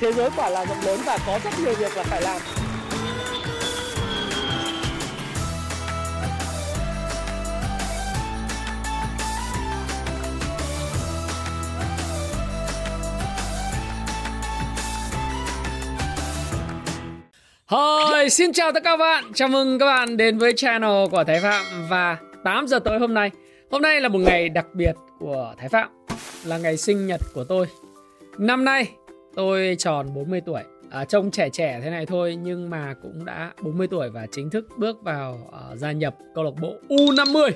thế giới quả là rộng lớn và có rất nhiều việc là phải làm Hi, xin chào tất cả các bạn. Chào mừng các bạn đến với channel của Thái Phạm và 8 giờ tối hôm nay. Hôm nay là một ngày đặc biệt của Thái Phạm, là ngày sinh nhật của tôi. Năm nay tôi tròn 40 tuổi. À, trông trẻ trẻ thế này thôi nhưng mà cũng đã 40 tuổi và chính thức bước vào uh, gia nhập câu lạc bộ U50.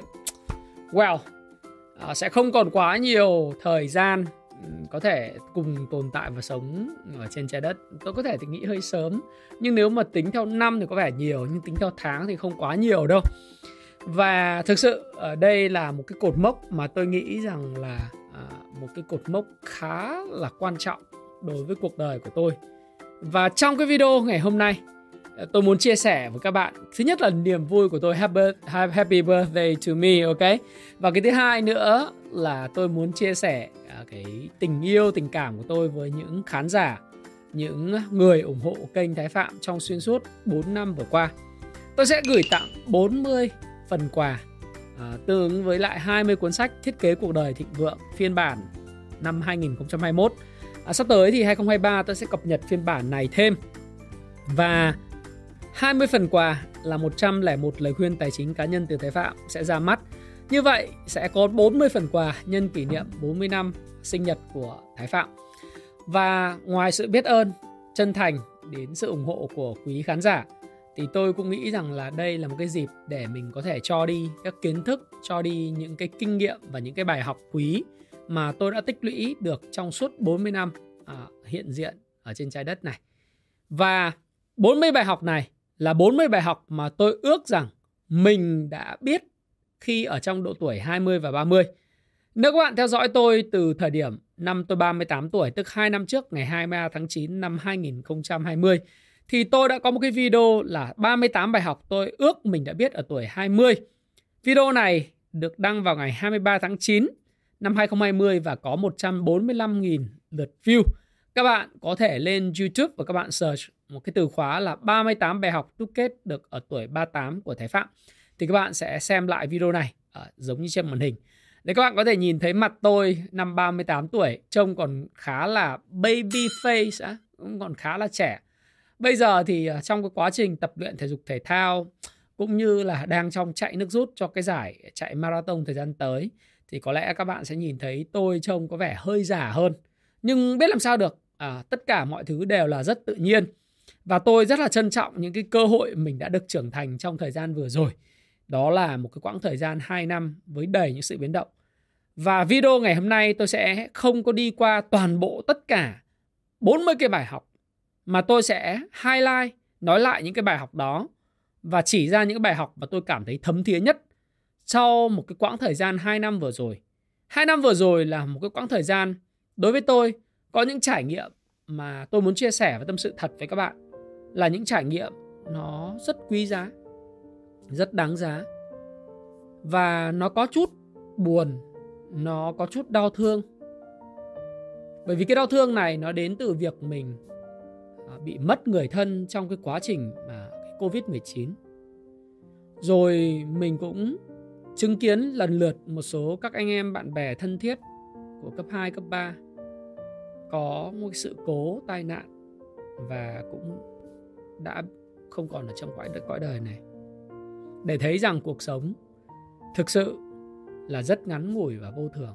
Wow, À, sẽ không còn quá nhiều thời gian có thể cùng tồn tại và sống ở trên trái đất tôi có thể thì nghĩ hơi sớm nhưng nếu mà tính theo năm thì có vẻ nhiều nhưng tính theo tháng thì không quá nhiều đâu và thực sự ở đây là một cái cột mốc mà tôi nghĩ rằng là ờ, một cái cột mốc khá là quan trọng đối với cuộc đời của tôi. Và trong cái video ngày hôm nay tôi muốn chia sẻ với các bạn. Thứ nhất là niềm vui của tôi happy birthday to me ok? Và cái thứ hai nữa là tôi muốn chia sẻ à, cái tình yêu tình cảm của tôi với những khán giả những người ủng hộ kênh Thái Phạm trong xuyên suốt 4 năm vừa qua. Tôi sẽ gửi tặng 40 phần quà à, tương ứng với lại 20 cuốn sách thiết kế cuộc đời thịnh vượng phiên bản năm 2021 à, sắp tới thì 2023 tôi sẽ cập nhật phiên bản này thêm và 20 phần quà là 101 lời khuyên tài chính cá nhân từ Thái Phạm sẽ ra mắt. Như vậy sẽ có 40 phần quà nhân kỷ niệm 40 năm sinh nhật của Thái Phạm. Và ngoài sự biết ơn, chân thành đến sự ủng hộ của quý khán giả thì tôi cũng nghĩ rằng là đây là một cái dịp để mình có thể cho đi các kiến thức, cho đi những cái kinh nghiệm và những cái bài học quý mà tôi đã tích lũy được trong suốt 40 năm à, hiện diện ở trên trái đất này. Và 40 bài học này là 40 bài học mà tôi ước rằng mình đã biết khi ở trong độ tuổi 20 và 30. Nếu các bạn theo dõi tôi từ thời điểm năm tôi 38 tuổi, tức 2 năm trước, ngày 23 tháng 9 năm 2020, thì tôi đã có một cái video là 38 bài học tôi ước mình đã biết ở tuổi 20. Video này được đăng vào ngày 23 tháng 9 năm 2020 và có 145.000 lượt view. Các bạn có thể lên YouTube và các bạn search một cái từ khóa là 38 bài học đúc kết được ở tuổi 38 của Thái Phạm. Thì các bạn sẽ xem lại video này ở, giống như trên màn hình. Để các bạn có thể nhìn thấy mặt tôi năm 38 tuổi trông còn khá là baby face, á, cũng còn khá là trẻ. Bây giờ thì ờ, trong cái quá trình tập luyện thể dục thể thao cũng như là đang trong chạy nước rút cho cái giải chạy marathon thời gian tới thì có lẽ các bạn sẽ nhìn thấy tôi trông có vẻ hơi già hơn. Nhưng biết làm sao được, à, tất cả mọi thứ đều là rất tự nhiên và tôi rất là trân trọng những cái cơ hội mình đã được trưởng thành trong thời gian vừa rồi. Đó là một cái quãng thời gian 2 năm với đầy những sự biến động. Và video ngày hôm nay tôi sẽ không có đi qua toàn bộ tất cả 40 cái bài học mà tôi sẽ highlight nói lại những cái bài học đó và chỉ ra những cái bài học mà tôi cảm thấy thấm thía nhất sau một cái quãng thời gian 2 năm vừa rồi. 2 năm vừa rồi là một cái quãng thời gian đối với tôi có những trải nghiệm mà tôi muốn chia sẻ và tâm sự thật với các bạn là những trải nghiệm nó rất quý giá, rất đáng giá. Và nó có chút buồn, nó có chút đau thương. Bởi vì cái đau thương này nó đến từ việc mình à, bị mất người thân trong cái quá trình mà covid 19 rồi mình cũng chứng kiến lần lượt một số các anh em bạn bè thân thiết của cấp 2, cấp 3 có một sự cố tai nạn và cũng đã không còn ở trong cõi cõi đời này. Để thấy rằng cuộc sống thực sự là rất ngắn ngủi và vô thường.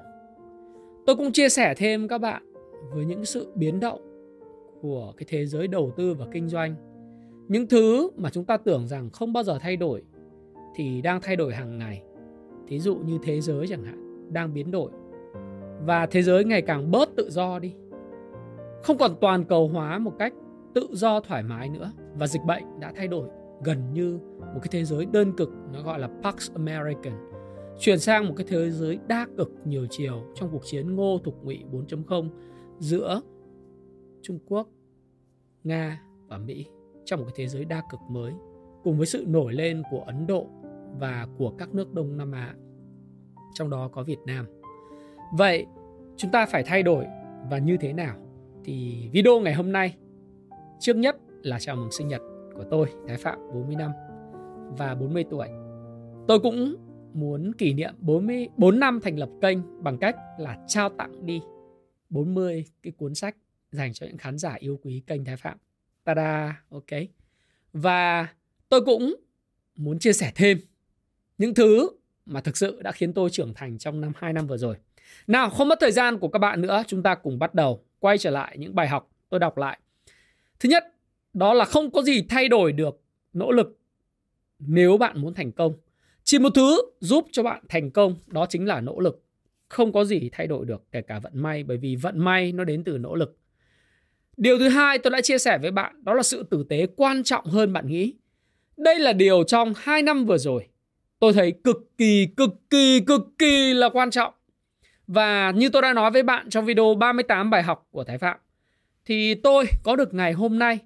Tôi cũng chia sẻ thêm các bạn với những sự biến động của cái thế giới đầu tư và kinh doanh. Những thứ mà chúng ta tưởng rằng không bao giờ thay đổi thì đang thay đổi hàng ngày thí dụ như thế giới chẳng hạn đang biến đổi. Và thế giới ngày càng bớt tự do đi. Không còn toàn cầu hóa một cách tự do thoải mái nữa. Và dịch bệnh đã thay đổi gần như một cái thế giới đơn cực nó gọi là Pax American. Chuyển sang một cái thế giới đa cực nhiều chiều trong cuộc chiến ngô thục ngụy 4.0 giữa Trung Quốc, Nga và Mỹ trong một cái thế giới đa cực mới cùng với sự nổi lên của Ấn Độ và của các nước Đông Nam Á trong đó có Việt Nam. Vậy chúng ta phải thay đổi và như thế nào? thì video ngày hôm nay trước nhất là chào mừng sinh nhật của tôi Thái Phạm 40 năm và 40 tuổi. Tôi cũng muốn kỷ niệm 44 năm thành lập kênh bằng cách là trao tặng đi 40 cái cuốn sách dành cho những khán giả yêu quý kênh Thái Phạm. Tada, ok. Và tôi cũng muốn chia sẻ thêm những thứ mà thực sự đã khiến tôi trưởng thành trong năm 2 năm vừa rồi. Nào, không mất thời gian của các bạn nữa, chúng ta cùng bắt đầu quay trở lại những bài học tôi đọc lại. Thứ nhất, đó là không có gì thay đổi được nỗ lực nếu bạn muốn thành công. Chỉ một thứ giúp cho bạn thành công đó chính là nỗ lực. Không có gì thay đổi được kể cả vận may bởi vì vận may nó đến từ nỗ lực. Điều thứ hai tôi đã chia sẻ với bạn đó là sự tử tế quan trọng hơn bạn nghĩ. Đây là điều trong 2 năm vừa rồi tôi thấy cực kỳ cực kỳ cực kỳ là quan trọng. Và như tôi đã nói với bạn trong video 38 bài học của Thái Phạm thì tôi có được ngày hôm nay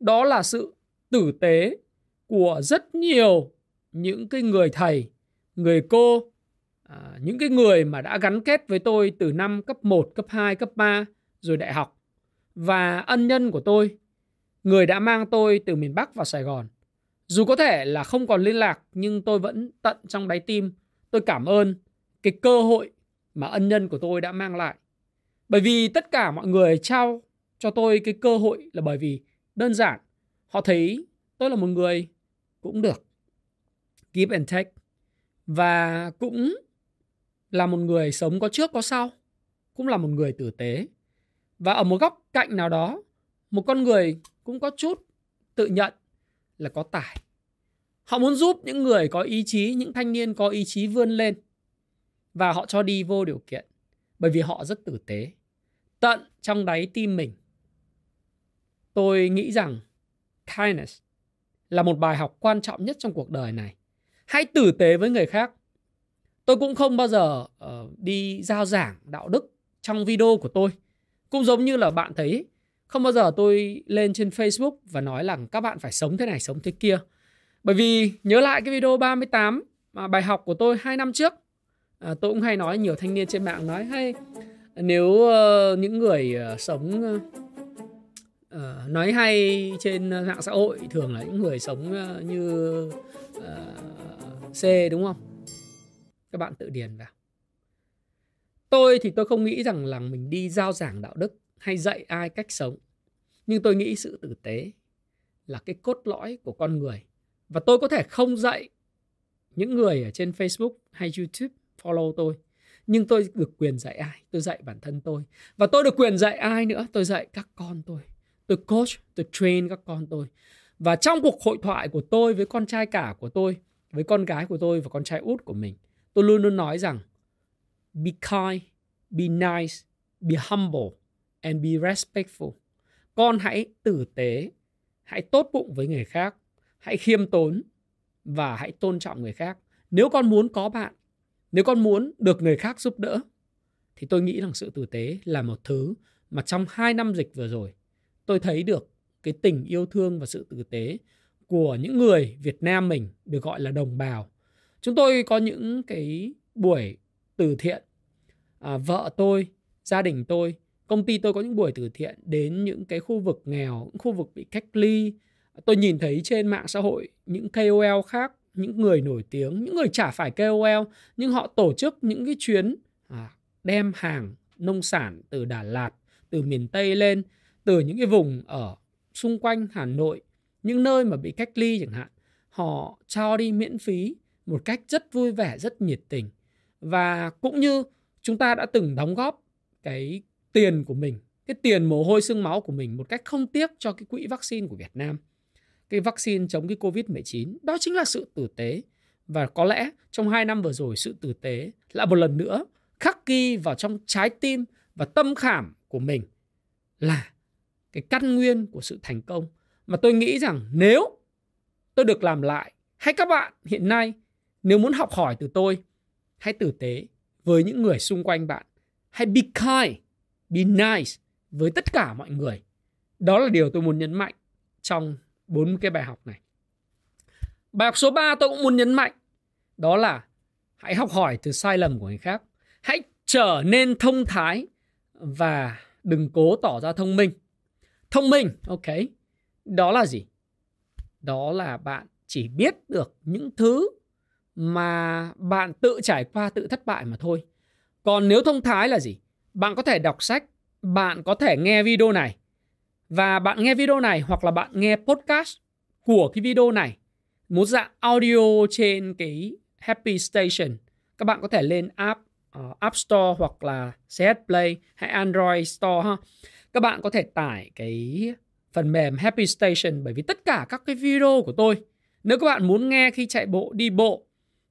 đó là sự tử tế của rất nhiều những cái người thầy, người cô, à, những cái người mà đã gắn kết với tôi từ năm cấp 1, cấp 2, cấp 3 rồi đại học và ân nhân của tôi, người đã mang tôi từ miền Bắc vào Sài Gòn. Dù có thể là không còn liên lạc, nhưng tôi vẫn tận trong đáy tim. Tôi cảm ơn cái cơ hội mà ân nhân của tôi đã mang lại. Bởi vì tất cả mọi người trao cho tôi cái cơ hội là bởi vì đơn giản, họ thấy tôi là một người cũng được give and take và cũng là một người sống có trước có sau, cũng là một người tử tế. Và ở một góc cạnh nào đó, một con người cũng có chút tự nhận là có tài. Họ muốn giúp những người có ý chí những thanh niên có ý chí vươn lên. Và họ cho đi vô điều kiện bởi vì họ rất tử tế. Tận trong đáy tim mình tôi nghĩ rằng kindness là một bài học quan trọng nhất trong cuộc đời này. Hãy tử tế với người khác. Tôi cũng không bao giờ uh, đi giao giảng đạo đức trong video của tôi. Cũng giống như là bạn thấy không bao giờ tôi lên trên Facebook và nói là các bạn phải sống thế này sống thế kia bởi vì nhớ lại cái video 38 mà bài học của tôi 2 năm trước à, tôi cũng hay nói nhiều thanh niên trên mạng nói hay nếu uh, những người uh, sống uh, nói hay trên mạng xã hội thường là những người sống uh, như uh, C đúng không? Các bạn tự điền vào. Tôi thì tôi không nghĩ rằng là mình đi giao giảng đạo đức hay dạy ai cách sống. Nhưng tôi nghĩ sự tử tế là cái cốt lõi của con người. Và tôi có thể không dạy những người ở trên Facebook hay YouTube follow tôi. Nhưng tôi được quyền dạy ai? Tôi dạy bản thân tôi. Và tôi được quyền dạy ai nữa? Tôi dạy các con tôi. Tôi coach, tôi train các con tôi. Và trong cuộc hội thoại của tôi với con trai cả của tôi, với con gái của tôi và con trai út của mình, tôi luôn luôn nói rằng be kind, be nice, be humble and be respectful. Con hãy tử tế, hãy tốt bụng với người khác, hãy khiêm tốn và hãy tôn trọng người khác. Nếu con muốn có bạn, nếu con muốn được người khác giúp đỡ thì tôi nghĩ rằng sự tử tế là một thứ mà trong hai năm dịch vừa rồi tôi thấy được cái tình yêu thương và sự tử tế của những người Việt Nam mình được gọi là đồng bào. Chúng tôi có những cái buổi từ thiện. À, vợ tôi, gia đình tôi, công ty tôi có những buổi từ thiện đến những cái khu vực nghèo, những khu vực bị cách ly. Tôi nhìn thấy trên mạng xã hội những KOL khác, những người nổi tiếng, những người chả phải KOL nhưng họ tổ chức những cái chuyến à, đem hàng nông sản từ Đà Lạt, từ miền Tây lên, từ những cái vùng ở xung quanh Hà Nội những nơi mà bị cách ly chẳng hạn họ cho đi miễn phí một cách rất vui vẻ rất nhiệt tình và cũng như chúng ta đã từng đóng góp cái tiền của mình, cái tiền mồ hôi xương máu của mình một cách không tiếc cho cái quỹ vaccine của Việt Nam. Cái vaccine chống cái Covid-19 đó chính là sự tử tế. Và có lẽ trong hai năm vừa rồi sự tử tế lại một lần nữa khắc ghi vào trong trái tim và tâm khảm của mình là cái căn nguyên của sự thành công. Mà tôi nghĩ rằng nếu tôi được làm lại, hay các bạn hiện nay nếu muốn học hỏi từ tôi, hãy tử tế với những người xung quanh bạn. Hãy be kind be nice với tất cả mọi người. Đó là điều tôi muốn nhấn mạnh trong bốn cái bài học này. Bài học số 3 tôi cũng muốn nhấn mạnh, đó là hãy học hỏi từ sai lầm của người khác. Hãy trở nên thông thái và đừng cố tỏ ra thông minh. Thông minh, ok. Đó là gì? Đó là bạn chỉ biết được những thứ mà bạn tự trải qua, tự thất bại mà thôi. Còn nếu thông thái là gì? Bạn có thể đọc sách bạn có thể nghe video này. Và bạn nghe video này hoặc là bạn nghe podcast của cái video này một dạng audio trên cái Happy Station các bạn có thể lên app uh, App Store hoặc là CH Play hay Android Store ha. Các bạn có thể tải cái phần mềm Happy Station bởi vì tất cả các cái video của tôi nếu các bạn muốn nghe khi chạy bộ đi bộ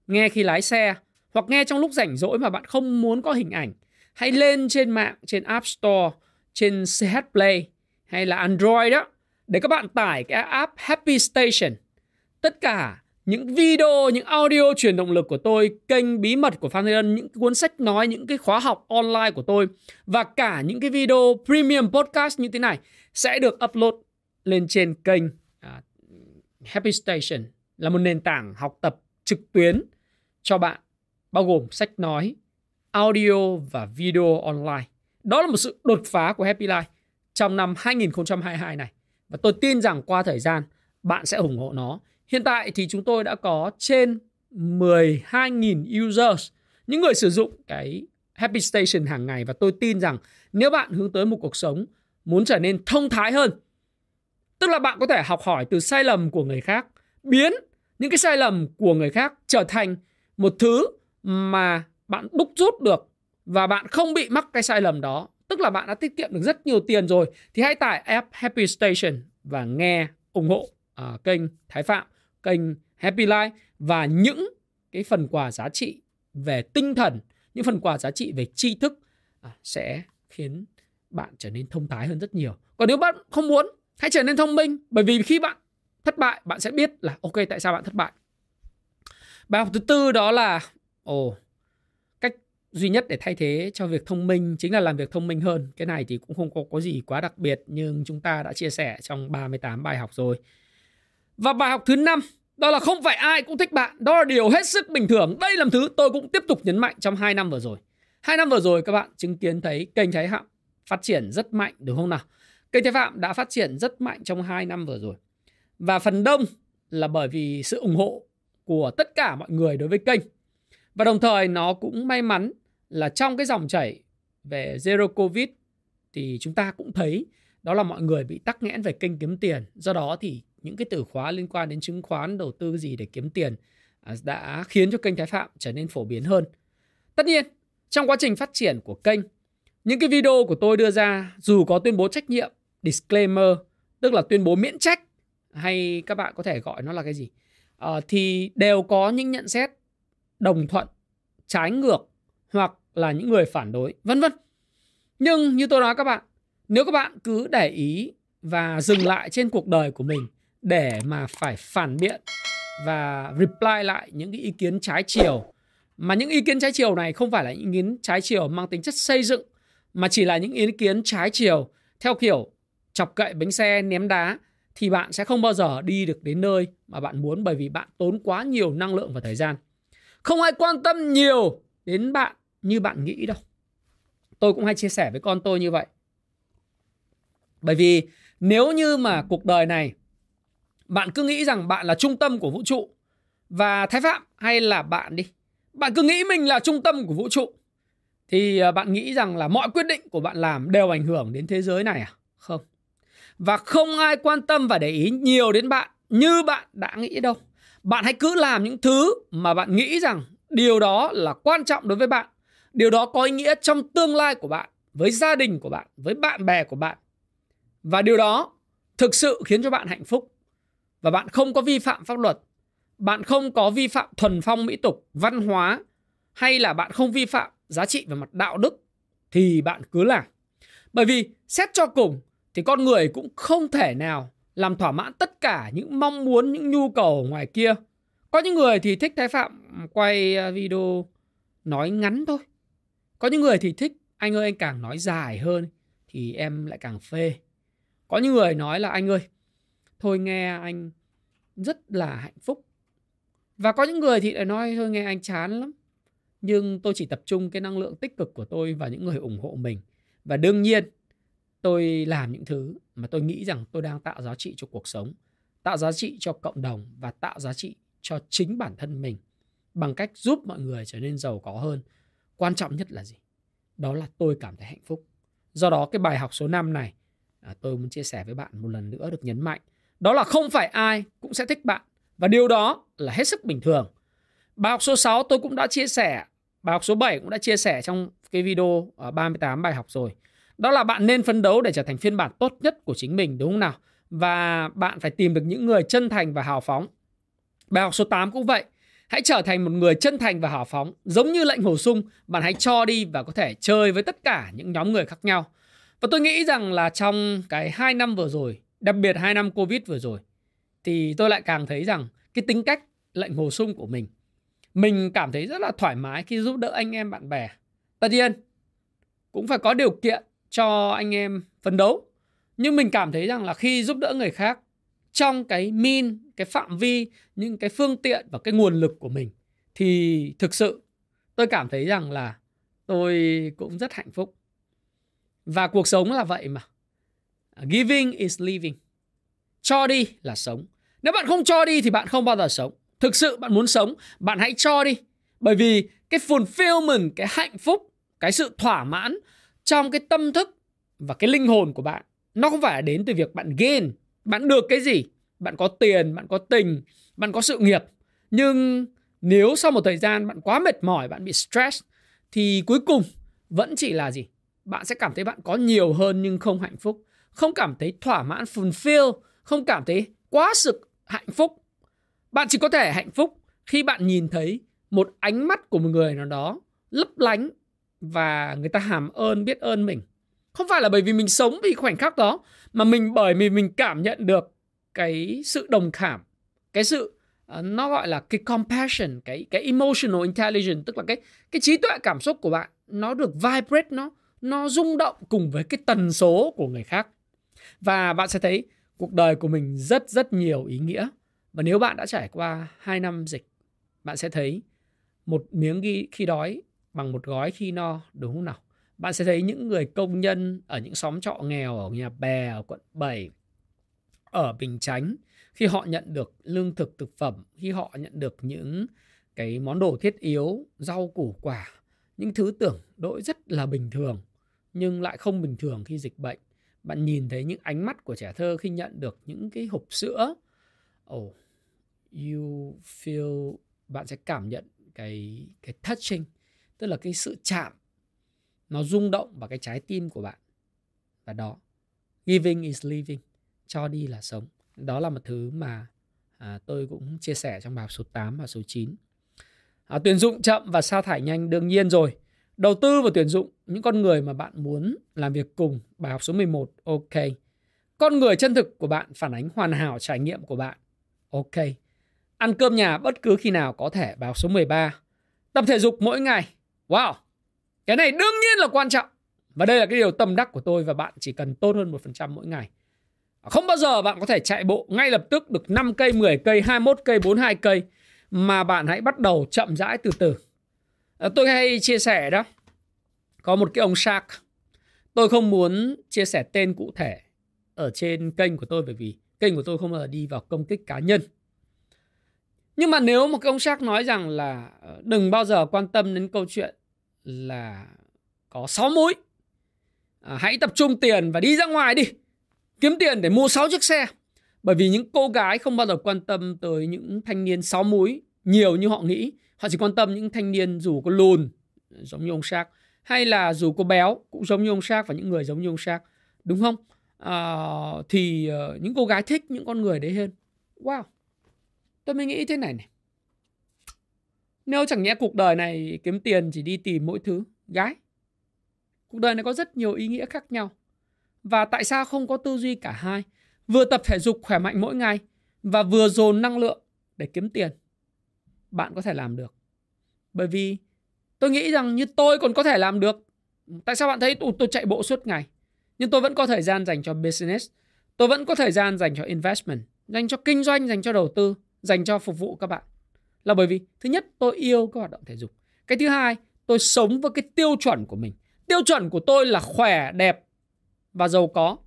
nghe khi lái xe hoặc nghe trong lúc rảnh rỗi mà bạn không muốn có hình ảnh hãy lên trên mạng trên App Store trên CH Play hay là Android đó để các bạn tải cái app Happy Station. Tất cả những video, những audio truyền động lực của tôi, kênh bí mật của Phan Thế Ân, những cuốn sách nói, những cái khóa học online của tôi và cả những cái video premium podcast như thế này sẽ được upload lên trên kênh à, Happy Station là một nền tảng học tập trực tuyến cho bạn bao gồm sách nói, audio và video online. Đó là một sự đột phá của Happy Life trong năm 2022 này. Và tôi tin rằng qua thời gian bạn sẽ ủng hộ nó Hiện tại thì chúng tôi đã có trên 12.000 users, những người sử dụng cái Happy Station hàng ngày và tôi tin rằng nếu bạn hướng tới một cuộc sống muốn trở nên thông thái hơn, tức là bạn có thể học hỏi từ sai lầm của người khác, biến những cái sai lầm của người khác trở thành một thứ mà bạn đúc rút được và bạn không bị mắc cái sai lầm đó, tức là bạn đã tiết kiệm được rất nhiều tiền rồi thì hãy tải app Happy Station và nghe ủng hộ uh, kênh Thái Phạm kênh Happy Life và những cái phần quà giá trị về tinh thần, những phần quà giá trị về tri thức à, sẽ khiến bạn trở nên thông thái hơn rất nhiều. Còn nếu bạn không muốn, hãy trở nên thông minh bởi vì khi bạn thất bại, bạn sẽ biết là ok tại sao bạn thất bại. Bài học thứ tư đó là ồ oh, duy nhất để thay thế cho việc thông minh chính là làm việc thông minh hơn. Cái này thì cũng không có có gì quá đặc biệt nhưng chúng ta đã chia sẻ trong 38 bài học rồi. Và bài học thứ năm đó là không phải ai cũng thích bạn, đó là điều hết sức bình thường. Đây là thứ tôi cũng tiếp tục nhấn mạnh trong 2 năm vừa rồi. 2 năm vừa rồi các bạn chứng kiến thấy kênh Thái Phạm phát triển rất mạnh đúng không nào? Kênh Thái Phạm đã phát triển rất mạnh trong 2 năm vừa rồi. Và phần đông là bởi vì sự ủng hộ của tất cả mọi người đối với kênh. Và đồng thời nó cũng may mắn là trong cái dòng chảy về Zero Covid thì chúng ta cũng thấy đó là mọi người bị tắc nghẽn về kênh kiếm tiền. Do đó thì những cái từ khóa liên quan đến chứng khoán đầu tư gì để kiếm tiền à, đã khiến cho kênh Thái Phạm trở nên phổ biến hơn. Tất nhiên, trong quá trình phát triển của kênh, những cái video của tôi đưa ra dù có tuyên bố trách nhiệm, disclaimer, tức là tuyên bố miễn trách hay các bạn có thể gọi nó là cái gì, à, thì đều có những nhận xét đồng thuận, trái ngược hoặc là những người phản đối, vân vân. Nhưng như tôi nói các bạn, nếu các bạn cứ để ý và dừng lại trên cuộc đời của mình để mà phải phản biện và reply lại những cái ý kiến trái chiều mà những ý kiến trái chiều này không phải là những ý kiến trái chiều mang tính chất xây dựng mà chỉ là những ý kiến trái chiều theo kiểu chọc cậy bánh xe ném đá thì bạn sẽ không bao giờ đi được đến nơi mà bạn muốn bởi vì bạn tốn quá nhiều năng lượng và thời gian. Không ai quan tâm nhiều đến bạn như bạn nghĩ đâu. Tôi cũng hay chia sẻ với con tôi như vậy. Bởi vì nếu như mà cuộc đời này bạn cứ nghĩ rằng bạn là trung tâm của vũ trụ và thái phạm hay là bạn đi, bạn cứ nghĩ mình là trung tâm của vũ trụ, thì ờ, bạn nghĩ rằng là mọi quyết định của bạn làm đều ảnh hưởng đến thế giới này à không và không ai quan tâm và để ý nhiều đến bạn như bạn đã nghĩ đâu bạn hãy cứ làm những thứ mà bạn nghĩ rằng điều đó là quan trọng đối với bạn điều đó có ý nghĩa trong tương lai của bạn với gia đình của bạn với bạn bè của bạn và điều đó thực sự khiến cho bạn hạnh phúc và bạn không có vi phạm pháp luật, bạn không có vi phạm thuần phong mỹ tục, văn hóa hay là bạn không vi phạm giá trị về mặt đạo đức thì bạn cứ làm. Bởi vì xét cho cùng thì con người cũng không thể nào làm thỏa mãn tất cả những mong muốn, những nhu cầu ngoài kia. Có những người thì thích Thái Phạm quay ờ, video nói ngắn thôi. Có những người thì thích, anh ơi, anh càng nói dài hơn thì em lại càng phê. Có những người nói là, anh ơi, thôi nghe anh rất là hạnh phúc. Và có những người thì lại nói, thôi nghe anh chán lắm, nhưng tôi chỉ tập trung cái năng lượng tích cực của tôi và những người ủng hộ mình. Và đương nhiên, tôi làm những thứ mà tôi nghĩ rằng tôi đang tạo giá trị cho cuộc sống, tạo giá trị cho cộng đồng và tạo giá trị cho chính bản thân mình bằng cách giúp mọi người trở nên giàu có hơn quan trọng nhất là gì? Đó là tôi cảm thấy hạnh phúc. Do đó cái bài học số 5 này à, tôi muốn chia sẻ với bạn một lần nữa được nhấn mạnh. Đó là không phải ai cũng sẽ thích bạn. Và điều đó là hết sức bình thường. Bài học số 6 tôi cũng đã chia sẻ bài học số 7 cũng đã chia sẻ trong cái video à, 38 bài học rồi. Đó là bạn nên phấn đấu để trở thành phiên bản tốt nhất của chính mình đúng không nào? Và bạn phải tìm được những người chân thành và hào phóng. Bài học số 8 cũng vậy hãy trở thành một người chân thành và hào phóng. Giống như lệnh bổ sung, bạn hãy cho đi và có thể chơi với tất cả những nhóm người khác nhau. Và tôi nghĩ rằng là trong cái hai năm vừa rồi, đặc biệt hai năm covid vừa rồi, thì tôi lại càng thấy rằng cái tính cách lệnh hồ sung của mình mình cảm thấy rất là thoải mái khi giúp đỡ anh em bạn bè. Tất nhiên, cũng phải có điều kiện cho anh em phấn đấu. Nhưng mình cảm thấy rằng là khi giúp đỡ người khác trong cái min, cái phạm vi, những cái phương tiện và cái nguồn lực của mình. Thì thực sự, tôi cảm thấy rằng là tôi cũng rất hạnh phúc. Và cuộc sống là vậy mà. Giving is living. Cho đi là sống. Nếu bạn không cho đi thì bạn không bao giờ sống. Thực sự bạn muốn sống, bạn hãy cho đi. Bởi vì cái fulfillment, cái hạnh phúc, cái sự thỏa mãn trong cái tâm thức và cái linh hồn của bạn, nó không phải là đến từ việc bạn gain bạn được cái gì? Bạn có tiền, bạn có tình, bạn có sự nghiệp. Nhưng nếu sau một thời gian bạn quá mệt mỏi, bạn bị stress, thì cuối cùng vẫn chỉ là gì? Bạn sẽ cảm thấy bạn có nhiều hơn nhưng không hạnh phúc. Không cảm thấy thỏa mãn, fulfill, không cảm thấy quá sự hạnh phúc. Bạn chỉ có thể hạnh phúc khi bạn nhìn thấy một ánh mắt của một người nào đó lấp lánh và người ta hàm ơn, biết ơn mình không phải là bởi vì mình sống vì khoảnh khắc đó mà mình bởi vì mình cảm nhận được cái sự đồng cảm cái sự uh, nó gọi là cái compassion cái cái emotional intelligence tức là cái cái trí tuệ cảm xúc của bạn nó được vibrate nó nó rung động cùng với cái tần số của người khác. Và bạn sẽ thấy cuộc đời của mình rất rất nhiều ý nghĩa. Và nếu bạn đã trải qua 2 năm dịch bạn sẽ thấy một miếng ghi khi đói bằng một gói khi no đúng không nào? Bạn sẽ thấy những người công nhân ở những xóm trọ nghèo ở nhà bè ở quận 7 ở Bình Chánh khi họ nhận được lương thực thực phẩm, khi họ nhận được những cái món đồ thiết yếu, rau củ quả, những thứ tưởng đỗi rất là bình thường nhưng lại không bình thường khi dịch bệnh. Bạn nhìn thấy những ánh mắt của trẻ thơ khi nhận được những cái hộp sữa. Oh, you feel bạn sẽ cảm nhận cái cái touching, tức là cái sự chạm nó rung động vào cái trái tim của bạn. Và đó, giving is living cho đi là sống. Đó là một thứ mà à, tôi cũng chia sẻ trong bài học số 8 và số 9 à, tuyển dụng chậm và sa thải nhanh đương nhiên rồi. Đầu tư vào tuyển dụng những con người mà bạn muốn làm việc cùng bài học số 11 ok. Con người chân thực của bạn phản ánh hoàn hảo trải nghiệm của bạn ok. Ăn cơm nhà bất cứ khi nào có thể bài học số 13 tập thể dục mỗi ngày wow! Cái này đương nhiên là quan trọng và đây là cái điều tâm đắc của tôi và bạn chỉ cần tốt hơn 1% mỗi ngày không bao giờ bạn có thể chạy bộ ngay lập tức được 5 cây, 10 cây, 21 cây, 42 cây mà bạn hãy bắt đầu chậm rãi từ từ. À, tôi hay chia sẻ đó. Có một cái ông Shark. Tôi không muốn chia sẻ tên cụ thể ở trên kênh của tôi bởi vì kênh của tôi không bao giờ đi vào công kích cá nhân. Nhưng mà nếu một cái ông Shark nói rằng là ờ, đừng bao giờ quan tâm đến câu chuyện là có 6 mũi. À, hãy tập trung tiền và đi ra ngoài đi kiếm tiền để mua 6 chiếc xe. Bởi vì những cô gái không bao giờ quan tâm tới những thanh niên sáu múi nhiều như họ nghĩ. Họ chỉ quan tâm những thanh niên dù có lùn giống như ông Shark hay là dù có béo cũng giống như ông Shark và những người giống như ông Shark. Đúng không? À, thì uh, những cô gái thích những con người đấy hơn. Wow. Tôi mới nghĩ thế này này. Nếu chẳng nhẽ cuộc đời này kiếm tiền chỉ đi tìm mỗi thứ gái. Cuộc đời này có rất nhiều ý nghĩa khác nhau. Và tại sao không có tư duy cả hai? Vừa tập thể dục khỏe mạnh mỗi ngày và vừa dồn năng lượng để kiếm tiền. Bạn có thể làm được. Bởi vì tôi nghĩ rằng như tôi còn có thể làm được. Tại sao bạn thấy tôi, tôi chạy bộ suốt ngày? Nhưng tôi vẫn có thời gian dành cho business. Tôi vẫn có thời gian dành cho investment, dành cho kinh doanh, dành cho đầu tư, dành cho phục vụ các bạn. Là bởi vì thứ nhất tôi yêu các hoạt động thể dục. Cái thứ hai tôi sống với cái tiêu chuẩn của mình. Tiêu chuẩn của tôi là khỏe, đẹp, và giàu có.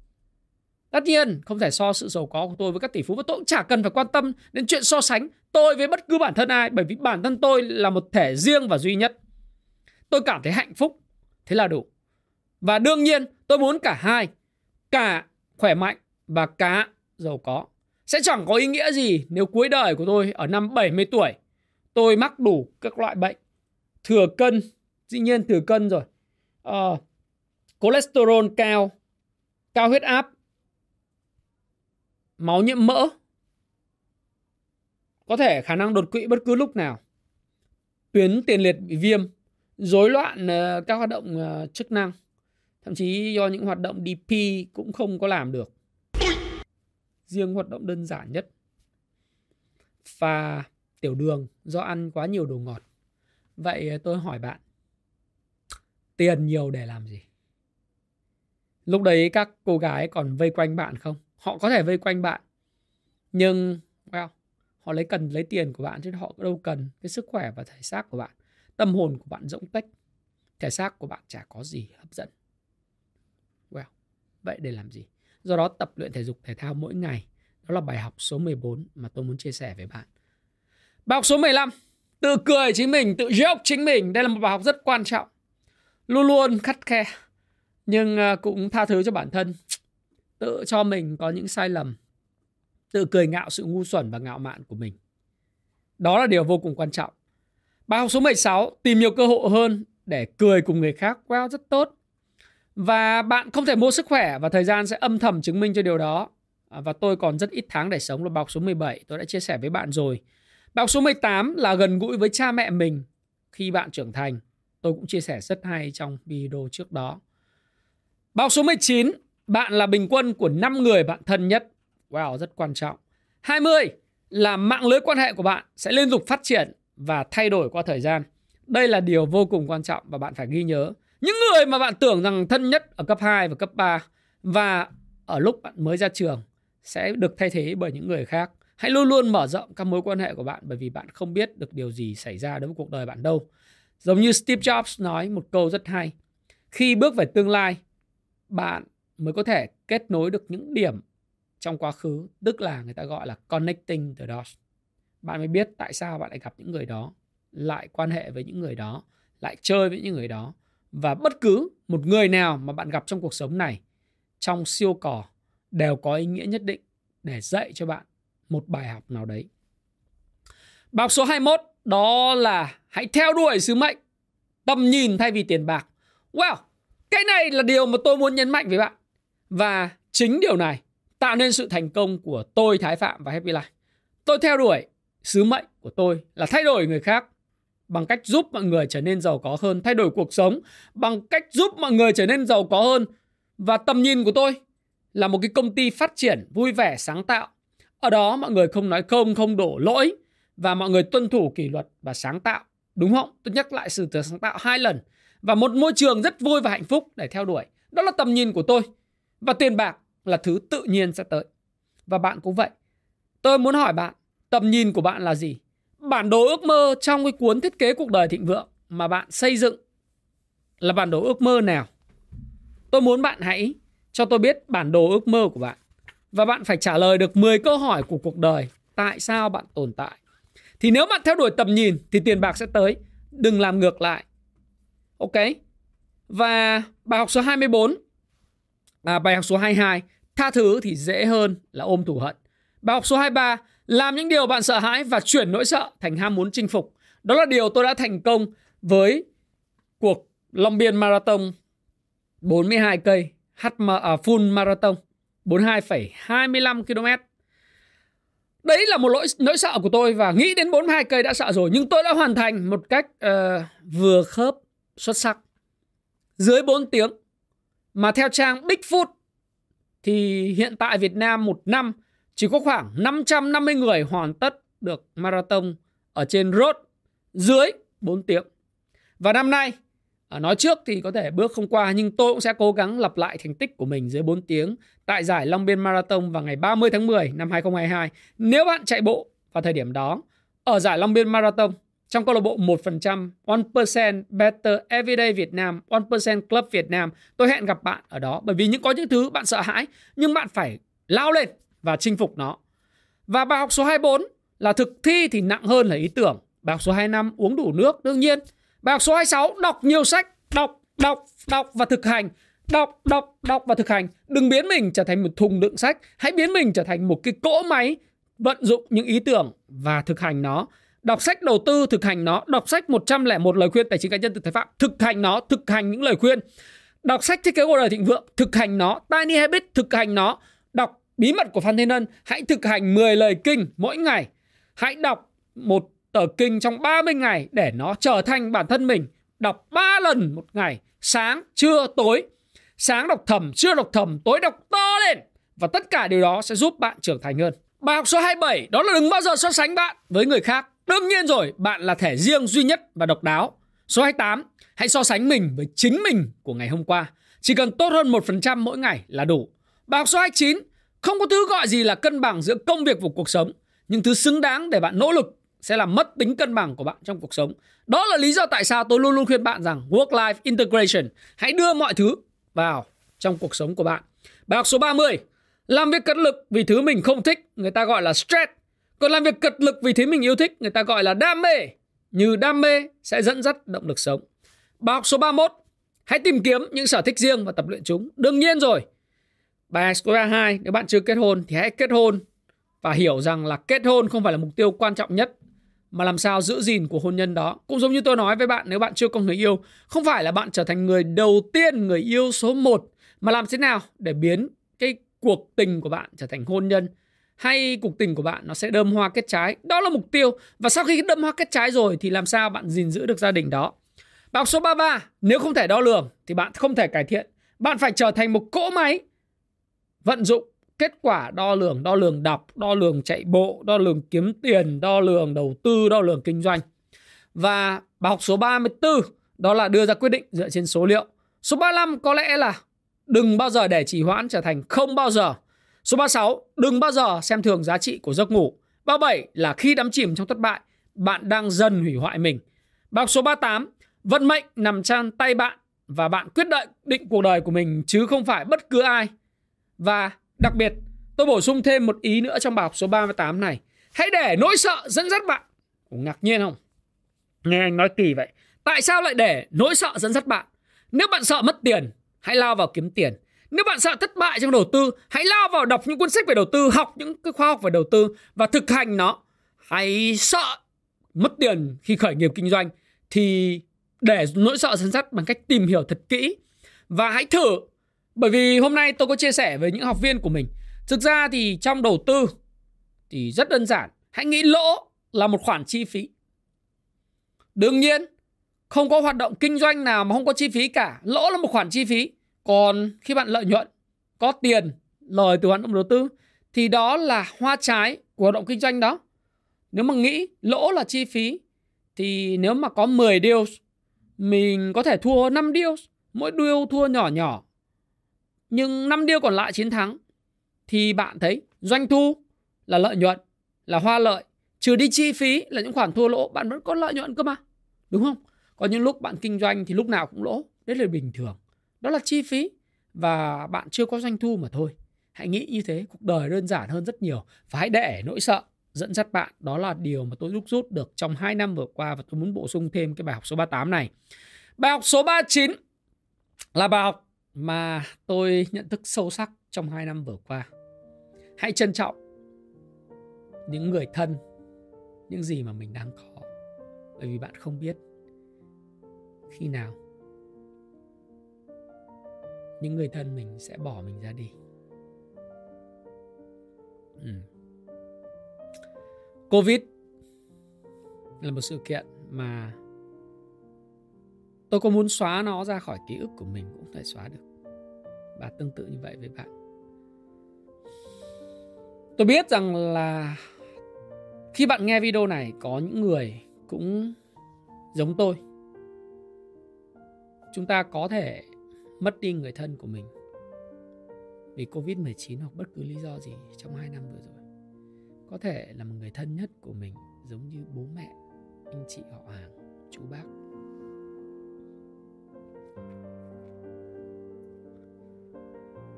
Tất nhiên không thể so sự giàu có của tôi với các tỷ phú và tôi cũng chả cần phải quan tâm đến chuyện so sánh tôi với bất cứ bản thân ai bởi vì bản thân tôi là một thể riêng và duy nhất. Tôi cảm thấy hạnh phúc, thế là đủ. Và đương nhiên tôi muốn cả hai, cả khỏe mạnh và cả giàu có. Sẽ chẳng có ý nghĩa gì nếu cuối đời của tôi ở năm 70 tuổi tôi mắc đủ các loại bệnh. Thừa cân, dĩ nhiên thừa cân rồi. à, cholesterol cao, cao huyết áp, máu nhiễm mỡ, có thể khả năng đột quỵ bất cứ lúc nào, tuyến tiền liệt bị viêm, rối loạn ờ, các hoạt động ờ, chức năng, thậm chí do những hoạt động DP cũng không có làm được. Riêng hoạt động đơn giản nhất. Và tiểu đường do ăn quá nhiều đồ ngọt. Vậy ờ, tôi hỏi bạn, tiền nhiều để làm gì? Lúc đấy các cô gái còn vây quanh bạn không? Họ có thể vây quanh bạn. Nhưng, well, họ lấy cần lấy tiền của bạn chứ họ đâu cần cái sức khỏe và thể xác của bạn. Tâm hồn của bạn rỗng tách. Thể xác của bạn chả có gì hấp dẫn. Well, vậy để làm gì? Do đó tập luyện thể dục thể thao mỗi ngày. Đó là bài học số 14 mà tôi muốn chia sẻ với bạn. Bài học số 15. Tự cười chính mình, tự joke chính mình. Đây là một bài học rất quan trọng. Luôn luôn khắt khe. Nhưng à, cũng tha thứ cho bản thân. Tự cho mình có những sai lầm. Tự cười ngạo sự ngu xuẩn và ngạo mạn của mình. Đó là điều vô cùng quan trọng. Bài học số 16. Tìm nhiều cơ hội hơn để cười cùng người khác. Wow, rất tốt. Và bạn không thể mua sức khỏe và thời gian sẽ âm thầm chứng minh cho điều đó. À, và tôi còn rất ít tháng để sống là bài học số 17. Tôi đã chia sẻ với bạn rồi. Bài học số 18 là gần gũi với cha mẹ mình khi bạn trưởng thành. Tôi cũng chia sẻ rất hay trong video trước đó. Bài học số 19, bạn là bình quân của 5 người bạn thân nhất. Wow, rất quan trọng. 20 là mạng lưới quan hệ của bạn sẽ liên tục phát triển và thay đổi qua thời gian. Đây là điều vô cùng quan trọng và bạn phải ghi nhớ. Những người mà bạn tưởng rằng thân nhất ở cấp 2 và cấp 3 và ở lúc bạn mới ra trường sẽ được thay thế bởi những người khác. Hãy luôn luôn mở rộng các mối quan hệ của bạn bởi vì bạn không biết được điều gì xảy ra đối với cuộc đời bạn đâu. Giống như Steve Jobs nói một câu rất hay. Khi bước về tương lai, bạn mới có thể kết nối được những điểm trong quá khứ, tức là người ta gọi là connecting the dots. Bạn mới biết tại sao bạn lại gặp những người đó, lại quan hệ với những người đó, lại chơi với những người đó. Và bất cứ một người nào mà bạn gặp trong cuộc sống này, trong siêu cỏ, đều có ý nghĩa nhất định để dạy cho bạn một bài học nào đấy. Bài học số 21 đó là hãy theo đuổi sứ mệnh, tầm nhìn thay vì tiền bạc. Wow, cái này là điều mà tôi muốn nhấn mạnh với bạn. Và chính điều này tạo nên sự thành công của tôi Thái Phạm và Happy Life. Tôi theo đuổi sứ mệnh của tôi là thay đổi người khác bằng cách giúp mọi người trở nên giàu có hơn, thay đổi cuộc sống bằng cách giúp mọi người trở nên giàu có hơn. Và tầm nhìn của tôi là một cái công ty phát triển vui vẻ sáng tạo ở đó mọi người không nói không, không đổ lỗi và mọi người tuân thủ kỷ luật và sáng tạo. Đúng không? Tôi nhắc lại sự sáng tạo hai lần. Và một môi trường rất vui và hạnh phúc để theo đuổi. Đó là tầm nhìn của tôi. Và tiền bạc là thứ tự nhiên sẽ tới. Và bạn cũng vậy. Tôi muốn hỏi bạn, tầm nhìn của bạn là gì? Bản đồ ước mơ trong cái cuốn thiết kế cuộc đời thịnh vượng mà bạn xây dựng là bản đồ ước mơ nào? Tôi muốn bạn hãy cho tôi biết bản đồ ước mơ của bạn và bạn phải trả lời được 10 câu hỏi của cuộc đời. Tại sao bạn tồn tại? Thì nếu bạn theo đuổi tầm nhìn thì tiền bạc sẽ tới. Đừng làm ngược lại. Ok. Và bài học số 24 à, bài học số 22 tha thứ thì dễ hơn là ôm thù hận. Bài học số 23 làm những điều bạn sợ hãi và chuyển nỗi sợ thành ham muốn chinh phục. Đó là điều tôi đã thành công với cuộc Long Biên Marathon 42 cây HM, à, full marathon 42,25 km. Đấy là một lỗi nỗi sợ của tôi và nghĩ đến 42 cây đã sợ rồi nhưng tôi đã hoàn thành một cách uh, vừa khớp xuất sắc. Dưới 4 tiếng. Mà theo trang Bigfoot thì hiện tại Việt Nam một năm chỉ có khoảng 550 người hoàn tất được marathon ở trên road dưới 4 tiếng. Và năm nay À, nói trước thì có thể bước không qua nhưng tôi cũng sẽ cố gắng lặp lại thành tích của mình dưới 4 tiếng tại giải Long Biên Marathon vào ngày 30 tháng 10 năm 2022. Nếu bạn chạy bộ vào thời điểm đó ở giải Long Biên Marathon trong câu lạc bộ 1%, 1% Better Everyday Việt Nam, 1% Club Việt Nam. Tôi hẹn gặp bạn ở đó bởi vì những có những thứ bạn sợ hãi nhưng bạn phải lao lên và chinh phục nó. Và bài học số 24 là thực thi thì nặng hơn là ý tưởng. Bài học số 25 uống đủ nước đương nhiên. Bài học số 26 đọc nhiều sách, đọc, đọc, đọc và thực hành. Đọc, đọc, đọc và thực hành. Đừng biến mình trở thành một thùng đựng sách. Hãy biến mình trở thành một cái cỗ máy vận dụng những ý tưởng và thực hành nó. Đọc sách đầu tư, thực hành nó. Đọc sách 101 lời khuyên tài chính cá nhân từ Thái Phạm. Thực hành nó, thực hành những lời khuyên. Đọc sách thiết kế cuộc đời thịnh vượng, thực hành nó. Tiny Habit, thực hành nó. Đọc bí mật của Phan Thiên Ân. Hãy thực hành 10 lời kinh mỗi ngày. Hãy đọc một tờ kinh trong 30 ngày để nó trở thành bản thân mình. Đọc 3 lần một ngày, sáng, trưa, tối. Sáng đọc thầm, trưa đọc thầm, tối đọc to lên. Và tất cả điều đó sẽ giúp bạn trưởng thành hơn. Bài học số 27 đó là đừng bao giờ so sánh bạn với người khác. Đương nhiên rồi, bạn là thẻ riêng duy nhất và độc đáo. Số 28, hãy so sánh mình với chính mình của ngày hôm qua. Chỉ cần tốt hơn 1% mỗi ngày là đủ. Bài học số 29, không có thứ gọi gì là cân bằng giữa công việc và cuộc sống. Nhưng thứ xứng đáng để bạn nỗ lực sẽ làm mất tính cân bằng của bạn trong cuộc sống. Đó là lý do tại sao tôi luôn luôn khuyên bạn rằng work-life integration. Hãy đưa mọi thứ vào trong cuộc sống của bạn. Bài học số 30, làm việc cật lực vì thứ mình không thích, người ta gọi là stress. Còn làm việc cật lực vì thứ mình yêu thích, người ta gọi là đam mê. Như đam mê sẽ dẫn dắt động lực sống. Bài học số 31, hãy tìm kiếm những sở thích riêng và tập luyện chúng. Đương nhiên rồi. Bài số 2, nếu bạn chưa kết hôn thì hãy kết hôn và hiểu rằng là kết hôn không phải là mục tiêu quan trọng nhất mà làm sao giữ gìn của hôn nhân đó. Cũng giống như tôi nói với bạn nếu bạn chưa có người yêu, không phải là bạn trở thành người đầu tiên, người yêu số 1 mà làm thế nào để biến cái cuộc tình của bạn trở thành hôn nhân hay cuộc tình của bạn nó sẽ đơm hoa kết trái. Đó là mục tiêu. Và sau khi đơm hoa kết trái rồi thì làm sao bạn gìn giữ được gia đình đó. Bài học số 33, nếu không thể đo lường thì bạn không thể cải thiện. Bạn phải trở thành một cỗ máy vận dụng kết quả đo lường, đo lường đọc, đo lường chạy bộ, đo lường kiếm tiền, đo lường đầu tư, đo lường kinh doanh. Và bài học số 34 đó là đưa ra quyết định dựa trên số liệu. Số 35 có lẽ là đừng bao giờ để trì hoãn trở thành không bao giờ. Số 36, đừng bao giờ xem thường giá trị của giấc ngủ. 37 là khi đắm chìm trong thất bại, bạn đang dần hủy hoại mình. Bài học số 38, vận mệnh nằm trong tay bạn và bạn quyết định định cuộc đời của mình chứ không phải bất cứ ai. Và đặc biệt, tôi bổ sung thêm một ý nữa trong bài học số 38 này. Hãy để nỗi sợ dẫn dắt bạn. Ủa, ngạc nhiên không? Nghe anh nói kỳ vậy. Tại sao lại để nỗi sợ dẫn dắt bạn? Nếu bạn sợ mất tiền, hãy lao vào kiếm tiền. Nếu bạn sợ thất bại trong đầu tư, hãy lao vào đọc những cuốn sách về đầu tư, học những cái khoa học về đầu tư và thực hành nó. Hãy sợ mất tiền khi khởi nghiệp kinh doanh thì để nỗi sợ dẫn dắt bằng cách tìm hiểu thật kỹ và hãy thử bởi vì hôm nay tôi có chia sẻ với những học viên của mình. Thực ra thì trong đầu tư thì rất đơn giản. Hãy nghĩ lỗ là một khoản chi phí. Đương nhiên, không có hoạt động kinh doanh nào mà không có chi phí cả. Lỗ là một khoản chi phí. Còn khi bạn lợi nhuận, có tiền lời từ hoạt động đầu tư, thì đó là hoa trái của hoạt động kinh doanh đó. Nếu mà nghĩ lỗ là chi phí, thì nếu mà có 10 deals, mình có thể thua 5 deals, mỗi deal thua nhỏ nhỏ nhưng 5 deal còn lại chiến thắng, thì bạn thấy doanh thu là lợi nhuận, là hoa lợi. Trừ đi chi phí là những khoản thua lỗ, bạn vẫn có lợi nhuận cơ mà. Đúng không? Có những lúc bạn kinh doanh thì lúc nào cũng lỗ. Đấy là bình thường. Đó là chi phí và bạn chưa có doanh thu mà thôi. Hãy nghĩ như thế, cuộc đời đơn giản hơn rất nhiều. Và hãy để nỗi sợ dẫn dắt bạn. Đó là điều mà tôi rút rút được trong 2 năm vừa qua và tôi muốn bổ sung thêm cái bài học số 38 này. Bài học số 39 là bài học mà tôi nhận thức sâu sắc trong hai năm vừa qua. Hãy trân trọng những người thân, những gì mà mình đang có. Bởi vì bạn không biết khi nào những người thân mình sẽ bỏ mình ra đi. Ừ. covid là một sự kiện mà tôi có muốn xóa nó ra khỏi ký ức của mình cũng phải xóa được. Và tương tự như vậy với bạn. Tôi biết rằng là khi bạn nghe video này, có những người cũng giống tôi. Chúng ta có thể mất đi người thân của mình vì Covid-19 hoặc bất cứ lý do gì trong 2 năm vừa rồi. Có thể là một người thân nhất của mình giống như bố mẹ, anh chị họ hàng, chú bác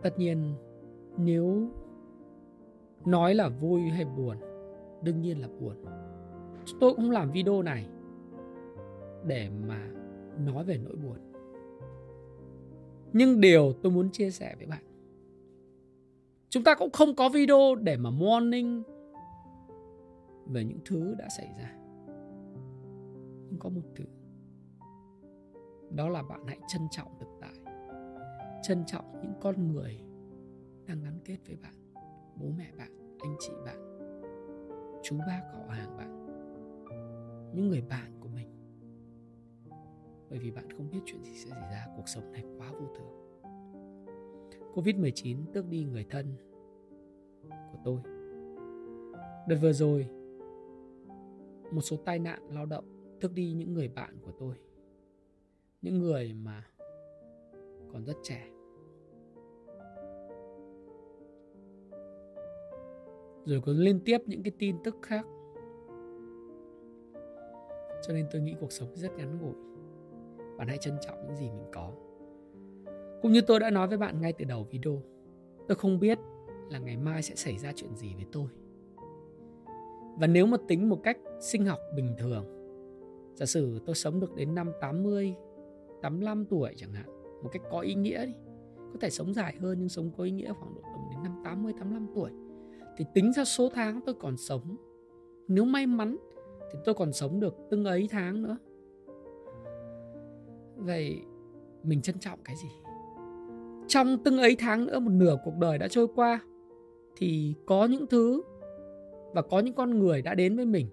tất nhiên, nếu nói là vui hay buồn, đương nhiên là buồn. Tôi cũng làm video này để mà nói về nỗi buồn. Nhưng điều tôi muốn chia sẻ với bạn, chúng ta cũng không có video để mà warning về những thứ đã xảy ra. Nhưng có một thứ đó là bạn hãy trân trọng thực tại trân trọng những con người đang gắn kết với bạn bố mẹ bạn anh chị bạn chú bác họ hàng bạn những người bạn của mình bởi vì bạn không biết chuyện gì sẽ xảy ra cuộc sống này quá vô thường Covid-19 tước đi người thân của tôi. Đợt vừa rồi, một số tai nạn lao động tước đi những người bạn của tôi. Những người mà còn rất trẻ. Rồi có liên tiếp những cái tin tức khác. Cho nên tôi nghĩ cuộc sống rất ngắn ngủi. Bạn hãy trân trọng những gì mình có cũng như tôi đã nói với bạn ngay từ đầu video, tôi không biết là ngày mai sẽ xảy ra chuyện gì với tôi. Và nếu mà tính một cách sinh học bình thường, giả sử tôi sống được đến năm 80, 85 tuổi chẳng hạn, một cách có ý nghĩa đi. Có thể sống dài hơn nhưng sống có ý nghĩa khoảng độ tầm đến năm 80, 85 tuổi. Thì tính ra số tháng tôi còn sống. Nếu may mắn thì tôi còn sống được từng ấy tháng nữa. Vậy mình trân trọng cái gì? trong từng ấy tháng nữa một nửa cuộc đời đã trôi qua thì có những thứ và có những con người đã đến với mình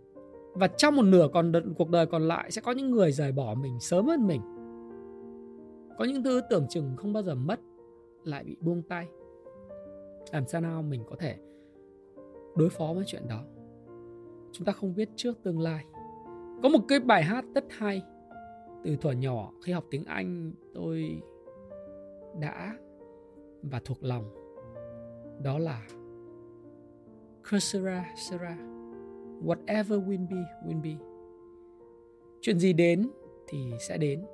và trong một nửa còn cuộc đời còn lại sẽ có những người rời bỏ mình sớm hơn mình có những thứ tưởng chừng không bao giờ mất, lại bị buông tay. Làm sao nào mình có thể đối phó với chuyện đó? Chúng ta không biết trước tương lai. Có một cái bài hát rất hay. Từ thuở nhỏ, khi học tiếng anh, tôi đã và thuộc lòng. Đó là Kursera Sera Whatever will be will be. Chuyện gì đến thì sẽ đến.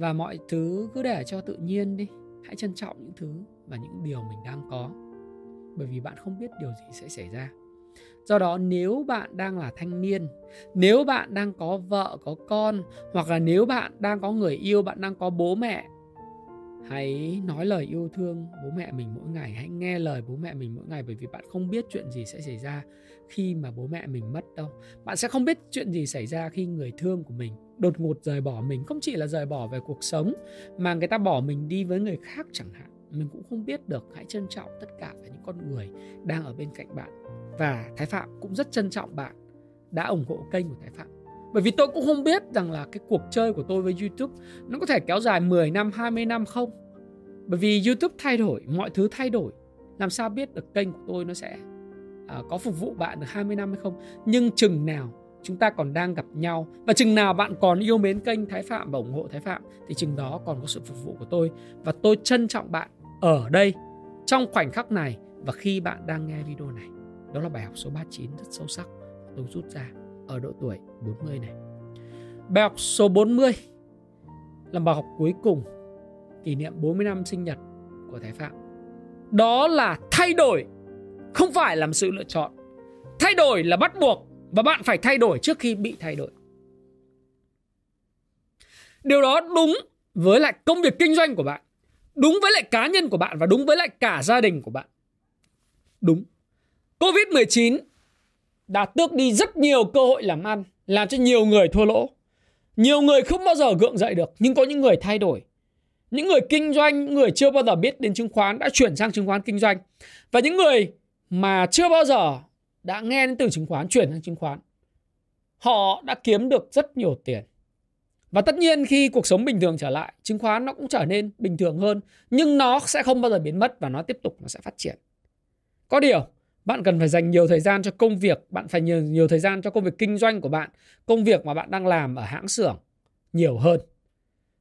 Và mọi thứ cứ để cho tự nhiên đi. Hãy trân trọng những thứ và những điều mình đang có. Bởi vì bạn không biết điều gì sẽ xảy ra. Do đó nếu bạn đang là thanh niên, nếu bạn đang có vợ, có con hoặc là nếu bạn đang có người yêu, bạn đang có bố mẹ hãy nói lời yêu thương bố mẹ mình mỗi ngày. Hãy nghe lời bố mẹ mình mỗi ngày bởi vì bạn không biết chuyện gì sẽ xảy ra khi mà bố mẹ mình mất đâu. Bạn sẽ không biết chuyện gì xảy ra khi người thương của mình đột ngột rời bỏ mình. Không chỉ là rời bỏ về cuộc sống mà người ta bỏ mình đi với người khác chẳng hạn. Mình cũng không biết được. Hãy trân trọng tất cả những con người đang ở bên cạnh bạn. Và thái phạm cũng rất trân trọng bạn. Đã ủng hộ kênh của thái phạm bởi vì tôi cũng không biết rằng là cái cuộc chơi của tôi với YouTube nó có thể kéo dài 10 năm, 20 năm không. Bởi vì YouTube thay đổi, mọi thứ thay đổi. Làm sao biết được kênh của tôi nó sẽ à, có phục vụ bạn được 20 năm hay không. Nhưng chừng nào chúng ta còn đang gặp nhau và chừng nào bạn còn yêu mến kênh Thái Phạm và ủng hộ Thái Phạm thì chừng đó còn có sự phục vụ của tôi. Và tôi trân trọng bạn ở đây trong khoảnh khắc này và khi bạn đang nghe video này. Đó là bài học số 39 rất sâu sắc tôi rút ra ở độ tuổi 40 này. Bài học số 40 là bài học cuối cùng kỷ niệm 40 năm sinh nhật của Thái Phạm. Đó là thay đổi không phải là một sự lựa chọn. Thay đổi là bắt buộc và bạn phải thay đổi trước khi bị thay đổi. Điều đó đúng với lại công việc kinh doanh của bạn, đúng với lại cá nhân của bạn và đúng với lại cả gia đình của bạn. Đúng. Covid-19 đã tước đi rất nhiều cơ hội làm ăn, làm cho nhiều người thua lỗ. Nhiều người không bao giờ gượng dậy được, nhưng có những người thay đổi. Những người kinh doanh, những người chưa bao giờ biết đến chứng khoán đã chuyển sang chứng khoán kinh doanh. Và những người mà chưa bao giờ đã nghe đến từ chứng khoán chuyển sang chứng khoán. Họ đã kiếm được rất nhiều tiền. Và tất nhiên khi cuộc sống bình thường trở lại, chứng khoán nó cũng trở nên bình thường hơn, nhưng nó sẽ không bao giờ biến mất và nó tiếp tục nó sẽ phát triển. Có điều, bạn cần phải dành nhiều thời gian cho công việc, bạn phải nhiều nhiều thời gian cho công việc kinh doanh của bạn, công việc mà bạn đang làm ở hãng xưởng nhiều hơn.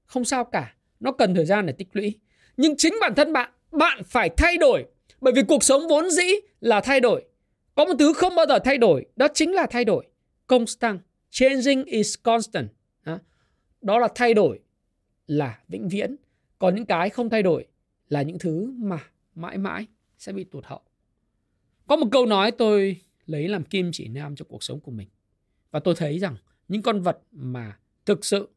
Không sao cả, nó cần thời gian để tích lũy. Nhưng chính bản thân bạn bạn phải thay đổi. Bởi vì cuộc sống vốn dĩ là thay đổi. Có một thứ không bao giờ thay đổi, đó chính là thay đổi. Constant. Changing is constant. Đó. Là thay đổi là vĩnh viễn. Còn những cái không thay đổi là những thứ mà mãi mãi sẽ bị tụt hậu. Có một câu nói tôi lấy làm kim chỉ nam cho cuộc sống của mình. Và tôi thấy rằng những con vật mà thực sự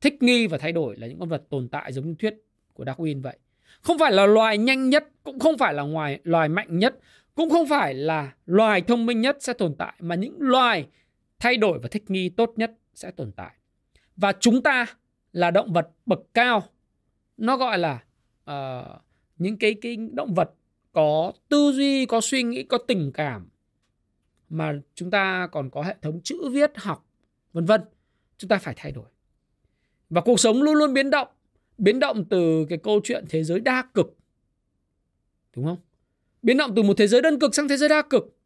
thích nghi và thay đổi là những con vật tồn tại giống như thuyết của Darwin vậy. Không phải là loài nhanh nhất, cũng không phải là ngoài loài mạnh nhất, cũng không phải là loài thông minh nhất sẽ tồn tại, mà những loài thay đổi và thích nghi tốt nhất sẽ tồn tại. Và chúng ta là động vật bậc cao. Nó gọi là uh, những cái cái động vật có tư duy, có suy nghĩ, có tình cảm mà chúng ta còn có hệ thống chữ viết học vân vân. Chúng ta phải thay đổi. Và cuộc sống luôn luôn biến động. Biến động từ cái câu chuyện thế giới đa cực. Đúng không? Biến động từ một thế giới đơn cực sang thế giới đa cực.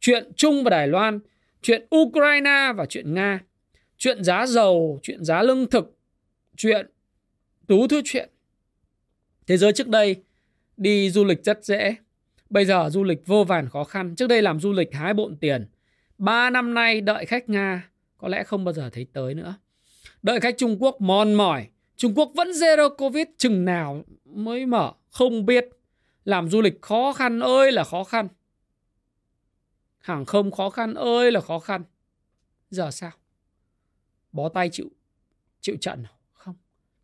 Chuyện Trung và Đài Loan, chuyện Ukraine và chuyện Nga, chuyện giá dầu, chuyện giá lương thực, chuyện tú thứ chuyện. Thế giới trước đây đi du lịch rất dễ. Bây giờ du lịch vô vàn khó khăn. Trước đây làm du lịch hái bộn tiền. Ba năm nay đợi khách Nga có lẽ không bao giờ thấy tới nữa. Đợi khách Trung Quốc mòn mỏi. Trung Quốc vẫn zero Covid chừng nào mới mở. Không biết. Làm du lịch khó khăn ơi là khó khăn. Hàng không khó khăn ơi là khó khăn. Giờ sao? Bó tay chịu chịu trận không?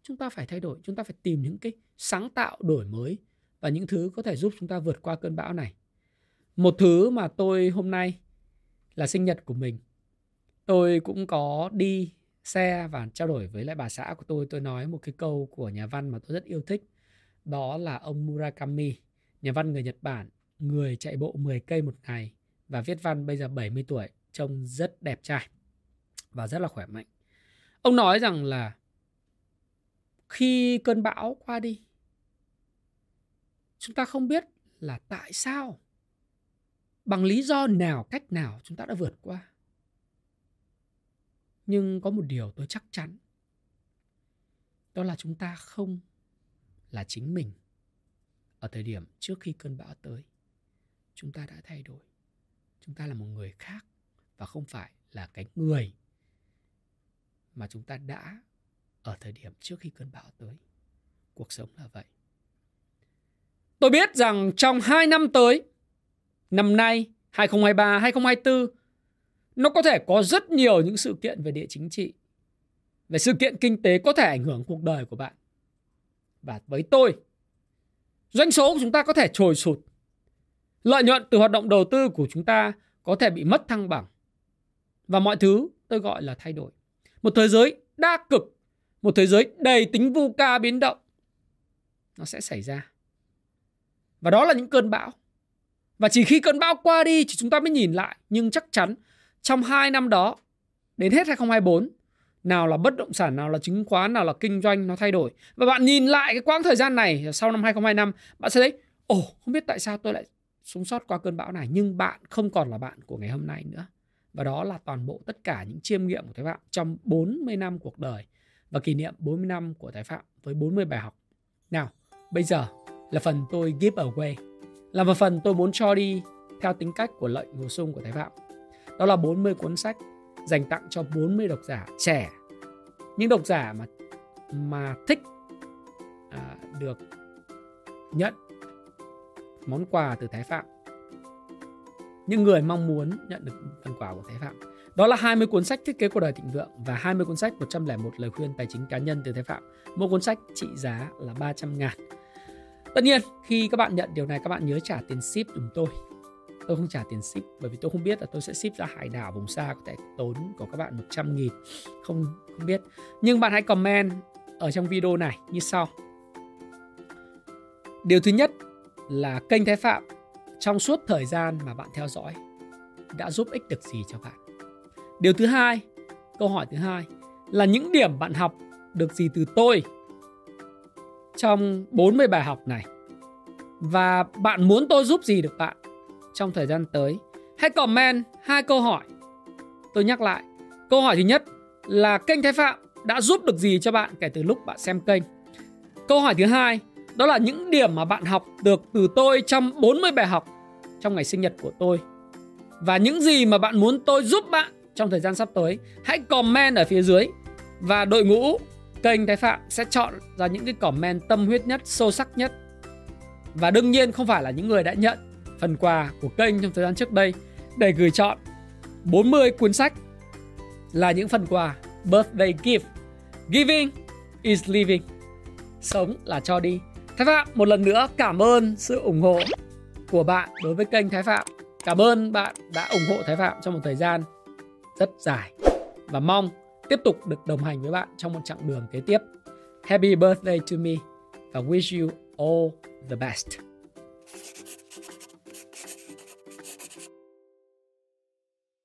Chúng ta phải thay đổi, chúng ta phải tìm những cái sáng tạo đổi mới và những thứ có thể giúp chúng ta vượt qua cơn bão này. Một thứ mà tôi hôm nay là sinh nhật của mình. Tôi cũng có đi xe và trao đổi với lại bà xã của tôi. Tôi nói một cái câu của nhà văn mà tôi rất yêu thích. Đó là ông Murakami, nhà văn người Nhật Bản, người chạy bộ 10 cây một ngày và viết văn bây giờ 70 tuổi, trông rất đẹp trai và rất là khỏe mạnh. Ông nói rằng là khi cơn bão qua đi chúng ta không biết là tại sao, bằng lý do nào, cách nào chúng ta đã vượt qua. Nhưng có một điều tôi chắc chắn, đó là chúng ta không là chính mình. Ở thời điểm trước khi cơn bão tới, chúng ta đã thay đổi. Chúng ta là một người khác và không phải là cái người mà chúng ta đã ở thời điểm trước khi cơn bão tới. Cuộc sống là vậy. Tôi biết rằng trong 2 năm tới, năm nay, 2023, 2024, nó có thể có rất nhiều những sự kiện về địa chính trị, về sự kiện kinh tế có thể ảnh hưởng cuộc đời của bạn. Và với tôi, doanh số của chúng ta có thể trồi sụt. Lợi nhuận từ hoạt động đầu tư của chúng ta có thể bị mất thăng bằng. Và mọi thứ tôi gọi là thay đổi. Một thế giới đa cực, một thế giới đầy tính vu ca biến động. Nó sẽ xảy ra. Và đó là những cơn bão. Và chỉ khi cơn bão qua đi thì chúng ta mới nhìn lại. Nhưng chắc chắn trong 2 năm đó, đến hết 2024, nào là bất động sản, nào là chứng khoán, nào là kinh doanh nó thay đổi. Và bạn nhìn lại cái quãng thời gian này sau năm 2025, bạn sẽ thấy, ồ, không biết tại sao tôi lại sống sót qua cơn bão này. Nhưng bạn không còn là bạn của ngày hôm nay nữa. Và đó là toàn bộ tất cả những chiêm nghiệm của Thái Phạm trong 40 năm cuộc đời và kỷ niệm 40 năm của Thái Phạm với 40 bài học. Nào, bây giờ là phần tôi give away là một phần tôi muốn cho đi theo tính cách của lệnh bổ sung của Thái Phạm. Đó là 40 cuốn sách dành tặng cho 40 độc giả trẻ. Những độc giả mà mà thích à, được nhận món quà từ Thái Phạm. Những người mong muốn nhận được phần quà của Thái Phạm. Đó là 20 cuốn sách thiết kế cuộc đời thịnh vượng và 20 cuốn sách 101 lời khuyên tài chính cá nhân từ Thái Phạm. Một cuốn sách trị giá là 300 ngàn Tất nhiên khi các bạn nhận điều này các bạn nhớ trả tiền ship dùm tôi. Tôi không trả tiền ship bởi vì tôi không biết là tôi sẽ ship ra hải đảo vùng xa có thể tốn của các bạn 100 nghìn Không, không biết. Nhưng bạn hãy comment ở trong video này như sau. Điều thứ nhất là kênh Thái Phạm trong suốt thời gian mà bạn theo dõi đã giúp ích được gì cho bạn. Điều thứ hai, câu hỏi thứ hai là những điểm bạn học được gì từ tôi? Trong 40 bài học này. Và bạn muốn tôi giúp gì được bạn trong thời gian tới? Hãy comment hai câu hỏi. Tôi nhắc lại. Câu hỏi thứ nhất là kênh Thái Phạm đã giúp được gì cho bạn kể từ lúc bạn xem kênh? Câu hỏi thứ hai đó là những điểm mà bạn học được từ tôi trong 40 bài học trong ngày sinh nhật của tôi. Và những gì mà bạn muốn tôi giúp bạn trong thời gian sắp tới, hãy comment ở phía dưới và đội ngũ kênh Thái Phạm sẽ chọn ra những cái comment tâm huyết nhất, sâu sắc nhất. Và đương nhiên không phải là những người đã nhận phần quà của kênh trong thời gian trước đây để gửi chọn 40 cuốn sách là những phần quà birthday gift. Giving is living. Sống là cho đi. Thái Phạm một lần nữa cảm ơn sự ủng hộ của bạn đối với kênh Thái Phạm. Cảm ơn bạn đã ủng hộ Thái Phạm trong một thời gian rất dài và mong tiếp tục được đồng hành với bạn trong một chặng đường kế tiếp. Happy birthday to me và wish you all the best.